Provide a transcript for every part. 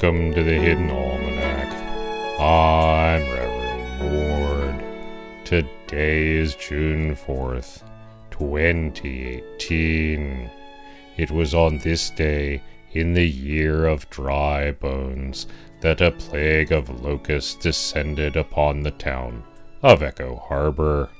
Welcome to the Hidden Almanac. I'm Reverend Mord. Today is June 4th, 2018. It was on this day, in the year of dry bones, that a plague of locusts descended upon the town of Echo Harbor.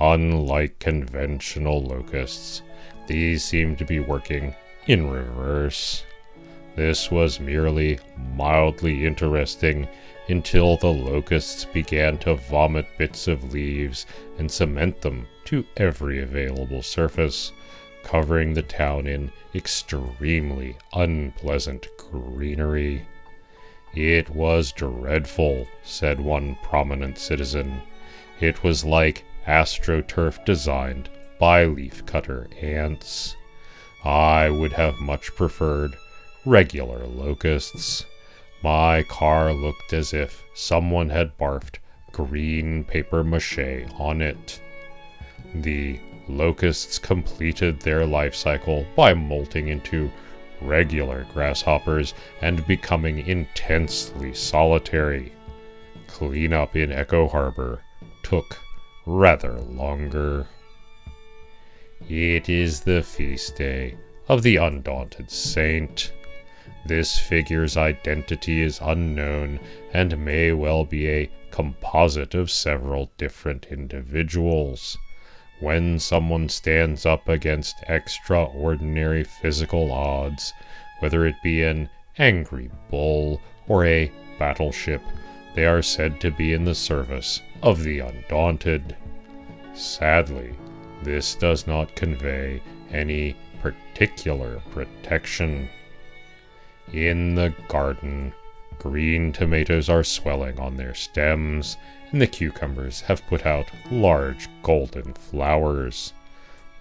Unlike conventional locusts, these seem to be working in reverse. This was merely mildly interesting until the locusts began to vomit bits of leaves and cement them to every available surface, covering the town in extremely unpleasant greenery. It was dreadful, said one prominent citizen. It was like astroturf designed by leafcutter ants. I would have much preferred regular locusts. My car looked as if someone had barfed green paper mache on it. The locusts completed their life cycle by molting into regular grasshoppers and becoming intensely solitary. Cleanup in Echo Harbor took rather longer. It is the feast day of the Undaunted Saint. This figure's identity is unknown and may well be a composite of several different individuals. When someone stands up against extraordinary physical odds, whether it be an angry bull or a battleship, they are said to be in the service of the undaunted. Sadly, this does not convey any particular protection. In the garden, green tomatoes are swelling on their stems, and the cucumbers have put out large golden flowers.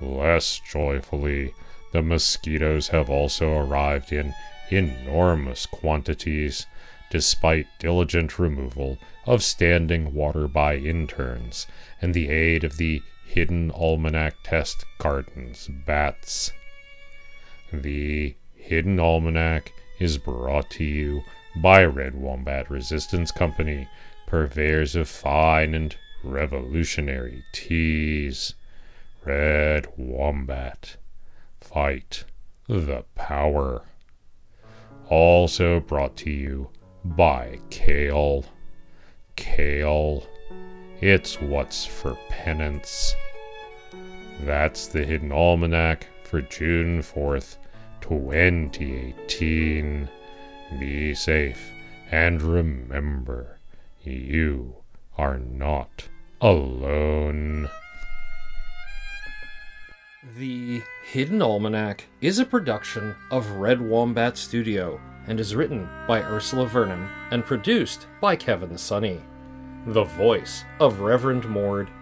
Less joyfully, the mosquitoes have also arrived in enormous quantities, despite diligent removal of standing water by interns and the aid of the Hidden Almanac Test Gardens bats. The Hidden Almanac is brought to you by Red Wombat Resistance Company, purveyors of fine and revolutionary teas. Red Wombat. Fight the power. Also brought to you by Kale. Kale. It's what's for penance. That's the Hidden Almanac for June 4th, 2018. Be safe and remember, you are not alone. The Hidden Almanac is a production of Red Wombat Studio and is written by Ursula Vernon and produced by Kevin Sonney. The voice of Reverend Mord